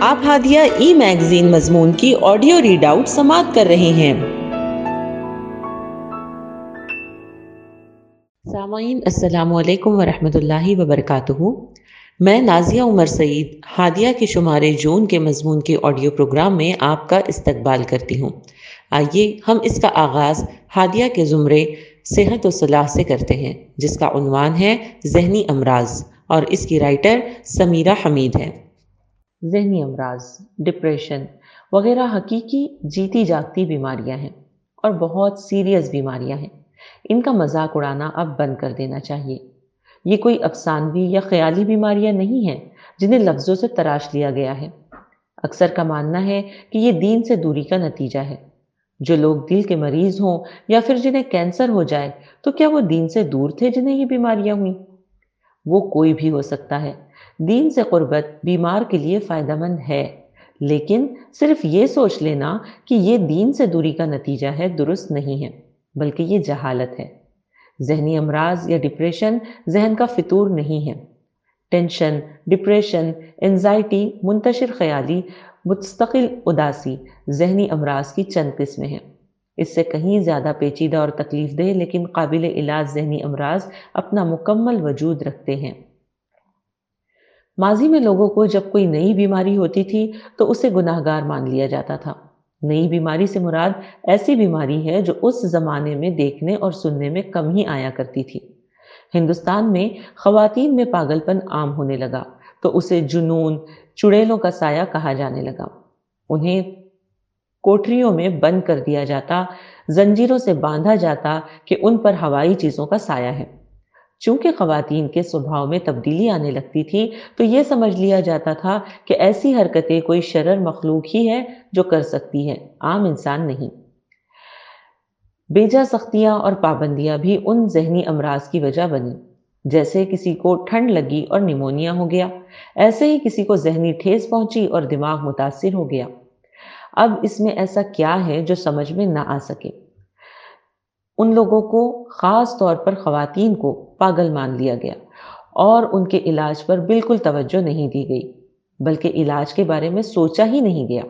آپ ہادیہ ای میگزین مضمون کی آڈیو ریڈ آؤٹ سماعت کر رہے ہیں۔ سامعین، السلام علیکم ورحمۃ اللہ وبرکاتہ۔ میں نازیہ عمر سعید ہادیہ کے شمارے جون کے مضمون کے آڈیو پروگرام میں آپ کا استقبال کرتی ہوں۔ آئیے ہم اس کا آغاز ہادیہ کے زمرے صحت و صلاح سے کرتے ہیں، جس کا عنوان ہے ذہنی امراض اور اس کی رائٹر سمیرہ حمید ہے۔ ذہنی امراض ڈپریشن وغیرہ حقیقی جیتی جاگتی بیماریاں ہیں اور بہت سیریس بیماریاں ہیں۔ ان کا مذاق اڑانا اب بند کر دینا چاہیے۔ یہ کوئی افسانوی یا خیالی بیماریاں نہیں ہیں جنہیں لفظوں سے تراش لیا گیا ہے۔ اکثر کا ماننا ہے کہ یہ دین سے دوری کا نتیجہ ہے۔ جو لوگ دل کے مریض ہوں یا پھر جنہیں کینسر ہو جائے، تو کیا وہ دین سے دور تھے جنہیں یہ بیماریاں ہوئیں؟ وہ کوئی بھی ہو سکتا ہے۔ دین سے قربت بیمار کے لیے فائدہ مند ہے، لیکن صرف یہ سوچ لینا کہ یہ دین سے دوری کا نتیجہ ہے درست نہیں ہے، بلکہ یہ جہالت ہے۔ ذہنی امراض یا ڈپریشن ذہن کا فطور نہیں ہے۔ ٹینشن ڈپریشن انزائٹی منتشر خیالی، مستقل اداسی ذہنی امراض کی چند قسمیں ہیں۔ اس سے کہیں زیادہ پیچیدہ اور تکلیف دہ لیکن قابل علاج ذہنی امراض اپنا مکمل وجود رکھتے ہیں۔ ماضی میں لوگوں کو جب کوئی نئی بیماری ہوتی تھی تو اسے گناہ گار مان لیا جاتا تھا۔ نئی بیماری سے مراد ایسی بیماری ہے جو اس زمانے میں دیکھنے اور سننے میں کم ہی آیا کرتی تھی۔ ہندوستان میں خواتین میں پاگل پن عام ہونے لگا تو اسے جنون، چڑیلوں کا سایہ کہا جانے لگا۔ انہیں کوٹریوں میں بند کر دیا جاتا، زنجیروں سے باندھا جاتا کہ ان پر ہوائی چیزوں کا سایہ ہے۔ چونکہ خواتین کے سبھاؤ میں تبدیلی آنے لگتی تھی، تو یہ سمجھ لیا جاتا تھا کہ ایسی حرکتیں کوئی شرر مخلوق ہی ہے جو کر سکتی ہے، عام انسان نہیں۔ بیجا سختیاں اور پابندیاں بھی ان ذہنی امراض کی وجہ بنی جیسے کسی کو ٹھنڈ لگی اور نیمونیا ہو گیا، ایسے ہی کسی کو ذہنی ٹھیس پہنچی اور دماغ متاثر ہو گیا۔ اب اس میں ایسا کیا ہے جو سمجھ میں نہ آ سکے؟ ان لوگوں کو، خاص طور پر خواتین کو پاگل مان لیا گیا اور ان کے علاج پر بالکل توجہ نہیں دی گئی، بلکہ علاج کے بارے میں سوچا ہی نہیں گیا۔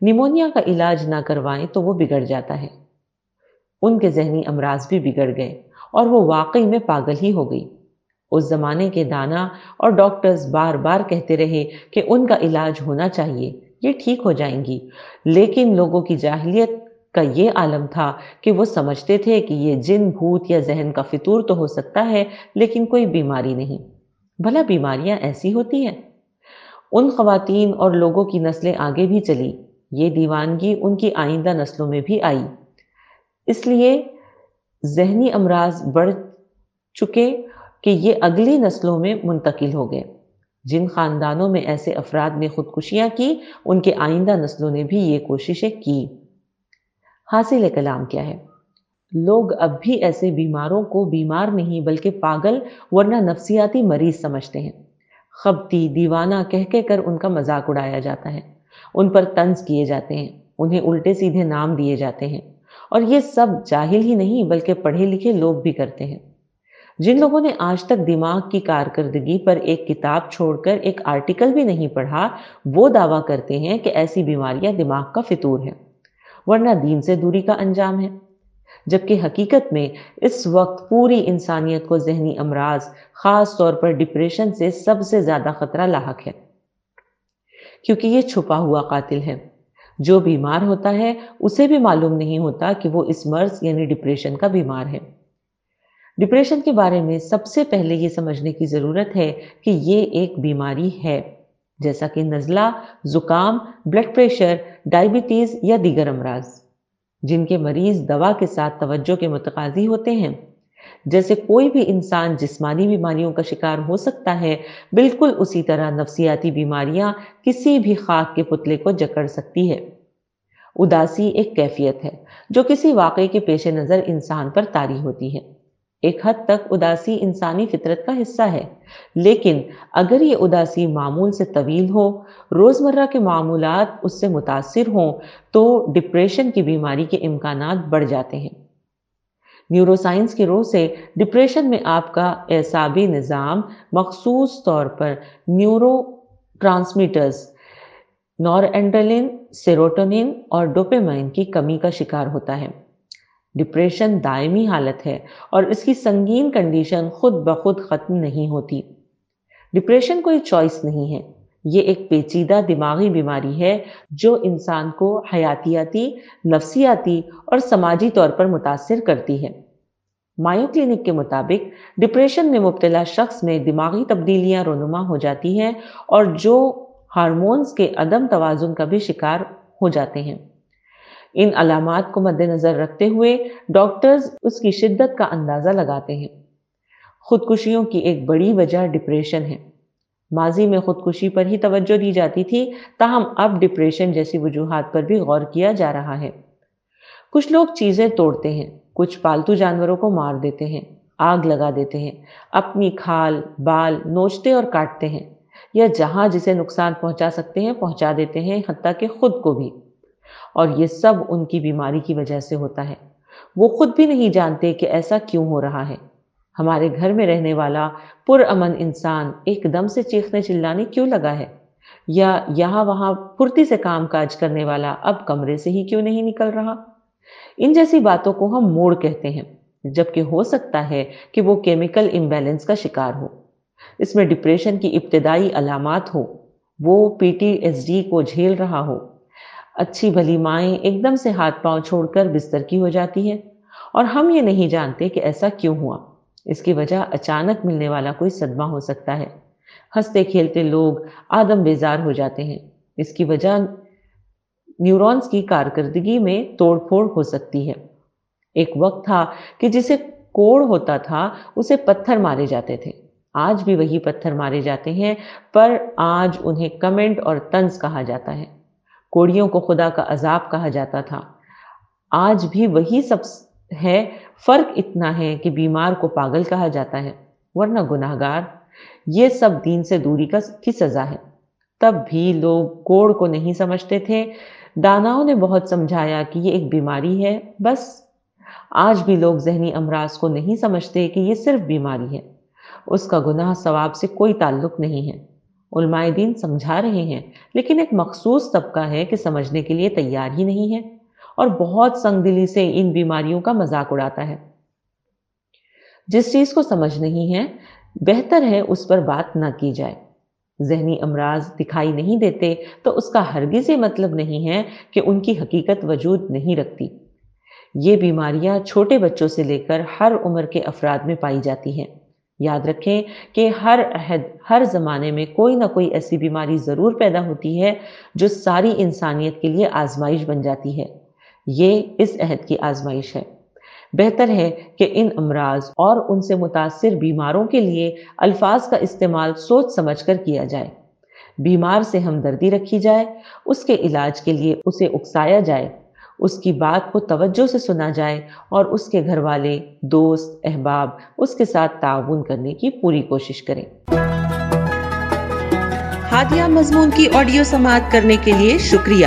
نیمونیا کا علاج نہ کروائیں تو وہ بگڑ جاتا ہے۔ ان کے ذہنی امراض بھی بگڑ گئے اور وہ واقعی میں پاگل ہی ہو گئی۔ اس زمانے کے دانا اور ڈاکٹرز بار بار کہتے رہے کہ ان کا علاج ہونا چاہیے۔ یہ ٹھیک ہو جائیں گی۔ لیکن لوگوں کی جاہلیت کا یہ عالم تھا کہ وہ سمجھتے تھے کہ یہ جن، بھوت یا ذہن کا فطور تو ہو سکتا ہے، لیکن کوئی بیماری نہیں۔ بھلا بیماریاں ایسی ہوتی ہیں۔ ان خواتین اور لوگوں کی نسلیں آگے بھی چلی۔ یہ دیوانگی ان کی آئندہ نسلوں میں بھی آئی۔ اس لیے ذہنی امراض بڑھ چکے کہ یہ اگلی نسلوں میں منتقل ہو گئے۔ جن خاندانوں میں ایسے افراد نے خودکشیاں کی، ان کے آئندہ نسلوں نے بھی یہ کوششیں کی۔ حاصل کلام کیا ہے؟ لوگ اب بھی ایسے بیماروں کو بیمار نہیں بلکہ پاگل ورنہ نفسیاتی مریض سمجھتے ہیں۔ خبتی، دیوانہ کہہ کہہ کر ان کا مذاق اڑایا جاتا ہے۔ ان پر طنز کیے جاتے ہیں، انہیں الٹے سیدھے نام دیے جاتے ہیں۔ اور یہ سب جاہل ہی نہیں بلکہ پڑھے لکھے لوگ بھی کرتے ہیں۔ جن لوگوں نے آج تک دماغ کی کارکردگی پر ایک کتاب چھوڑ کر ایک آرٹیکل بھی نہیں پڑھا، وہ دعویٰ کرتے ہیں کہ ایسی بیماریاں دماغ کا فطور ہے ورنہ دین سے دوری کا انجام ہے۔ جبکہ حقیقت میں اس وقت پوری انسانیت کو ذہنی امراض، خاص طور پر ڈپریشن سے سب سے زیادہ خطرہ لاحق ہے۔ کیونکہ یہ چھپا ہوا قاتل ہے۔ جو بیمار ہوتا ہے، اسے بھی معلوم نہیں ہوتا کہ وہ اس مرض یعنی ڈپریشن کا بیمار ہے۔ ڈپریشن کے بارے میں سب سے پہلے یہ سمجھنے کی ضرورت ہے کہ یہ ایک بیماری ہے، جیسا کہ نزلہ، زکام بلڈ پریشر ڈائبٹیز یا دیگر امراض، جن کے مریض دوا کے ساتھ توجہ کے متقاضی ہوتے ہیں۔ جیسے کوئی بھی انسان جسمانی بیماریوں کا شکار ہو سکتا ہے، بالکل اسی طرح نفسیاتی بیماریاں کسی بھی خاک کے پتلے کو جکڑ سکتی ہے۔ اداسی ایک کیفیت ہے، جو کسی واقعے کے پیش نظر انسان پر تاری ہوتی ہے۔ ایک حد تک اداسی انسانی فطرت کا حصہ ہے۔ لیکن اگر یہ اداسی معمول سے طویل ہو، روزمرہ کے معمولات اس سے متاثر ہوں، تو ڈپریشن کی بیماری کے امکانات بڑھ جاتے ہیں۔ نیورو سائنس کی روح سے ڈپریشن میں آپ کا اعصابی نظام مخصوص طور پر neuro transmitters noradrenaline serotonin اور ڈوپیمائن کی کمی کا شکار ہوتا ہے۔ ڈپریشن دائمی حالت ہے اور اس کی سنگین کنڈیشن خود بخود ختم نہیں ہوتی۔ ڈپریشن کوئی چوائس نہیں ہے۔ یہ ایک پیچیدہ دماغی بیماری ہے جو انسان کو حیاتیاتی، نفسیاتی اور سماجی طور پر متاثر کرتی ہے۔ مایو کلینک کے مطابق، ڈپریشن میں مبتلا شخص میں دماغی تبدیلیاں رونما ہو جاتی ہیں اور جو ہارمونز کے عدم توازن کا بھی شکار ہو جاتے ہیں۔ ان علامات کو مد نظر رکھتے ہوئے ڈاکٹرز اس کی شدت کا اندازہ لگاتے ہیں۔ خودکشیوں کی ایک بڑی وجہ ڈپریشن ہے۔ ماضی میں خودکشی پر ہی توجہ دی جاتی تھی، تاہم اب ڈپریشن جیسی وجوہات پر بھی غور کیا جا رہا ہے۔ کچھ لوگ چیزیں توڑتے ہیں، کچھ پالتو جانوروں کو مار دیتے ہیں، آگ لگا دیتے ہیں، اپنی کھال، بال نوچتے اور کاٹتے ہیں، یا جہاں جسے نقصان پہنچا سکتے ہیں، پہنچا دیتے ہیں، حتیٰ کہ خود کو بھی۔ اور یہ سب ان کی بیماری کی وجہ سے ہوتا ہے۔ وہ خود بھی نہیں جانتے کہ ایسا کیوں ہو رہا ہے۔ ہمارے گھر میں رہنے والا پر امن انسان ایک دم سے چیخنے چلانے کیوں لگا ہے؟ یا یہاں وہاں پھرتی سے کام کاج کرنے والا اب کمرے سے ہی کیوں نہیں نکل رہا؟ ان جیسی باتوں کو ہم موڑ کہتے ہیں، جبکہ ہو سکتا ہے کہ وہ کیمیکل امبیلنس کا شکار ہو۔ اس میں ڈپریشن کی ابتدائی علامات ہو وہ پی ٹی ایس ڈی کو جھیل رہا ہو۔ اچھی بھلی مائیں ایک دم سے ہاتھ پاؤں چھوڑ کر بستر کی ہو جاتی ہے اور ہم یہ نہیں جانتے کہ ایسا کیوں ہوا۔ اس کی وجہ اچانک ملنے والا کوئی صدمہ ہو سکتا ہے۔ ہنستے کھیلتے لوگ آدم بیزار ہو جاتے ہیں۔ اس کی وجہ نیورونز کی کارکردگی میں توڑ پھوڑ ہو سکتی ہے۔ ایک وقت تھا کہ جسے کوڑ ہوتا تھا، اسے پتھر مارے جاتے تھے۔ آج بھی وہی پتھر مارے جاتے ہیں، پر آج انہیں کمنٹ اور تنز کہا جاتا ہے۔ کوڑیوں کو خدا کا عذاب کہا جاتا تھا۔ آج بھی وہی سب ہے، فرق اتنا ہے کہ بیمار کو پاگل کہا جاتا ہے، ورنہ گناہ گار یہ سب دین سے دوری کا کی سزا ہے۔ تب بھی لوگ کوڑ کو نہیں سمجھتے تھے۔ داناؤں نے بہت سمجھایا کہ یہ ایک بیماری ہے، بس۔ آج بھی لوگ ذہنی امراض کو نہیں سمجھتے کہ یہ صرف بیماری ہے۔ اس کا گناہ ثواب سے کوئی تعلق نہیں ہے۔ علماء دین سمجھا رہے ہیں، لیکن ایک مخصوص طبقہ ہے کہ سمجھنے کے لیے تیار ہی نہیں ہے اور بہت سنگ دلی سے ان بیماریوں کا مذاق اڑاتا ہے۔ جس چیز کو سمجھ نہیں ہے، بہتر ہے اس پر بات نہ کی جائے۔ ذہنی امراض دکھائی نہیں دیتے تو اس کا ہرگز یہ مطلب نہیں ہے کہ ان کی حقیقت وجود نہیں رکھتی۔ یہ بیماریاں چھوٹے بچوں سے لے کر ہر عمر کے افراد میں پائی جاتی ہیں۔ یاد رکھیں کہ ہر عہد، ہر زمانے میں کوئی نہ کوئی ایسی بیماری ضرور پیدا ہوتی ہے جو ساری انسانیت کے لیے آزمائش بن جاتی ہے۔ یہ اس عہد کی آزمائش ہے۔ بہتر ہے کہ ان امراض اور ان سے متاثر بیماروں کے لیے الفاظ کا استعمال سوچ سمجھ کر کیا جائے۔ بیمار سے ہمدردی رکھی جائے، اس کے علاج کے لیے اسے اکسایا جائے۔ اس کی بات کو توجہ سے سنا جائے اور اس کے گھر والے، دوست، احباب، اس کے ساتھ تعاون کرنے کی پوری کوشش کریں۔ ہادیہ مضمون کی آڈیو سماعت کرنے کے لیے شکریہ۔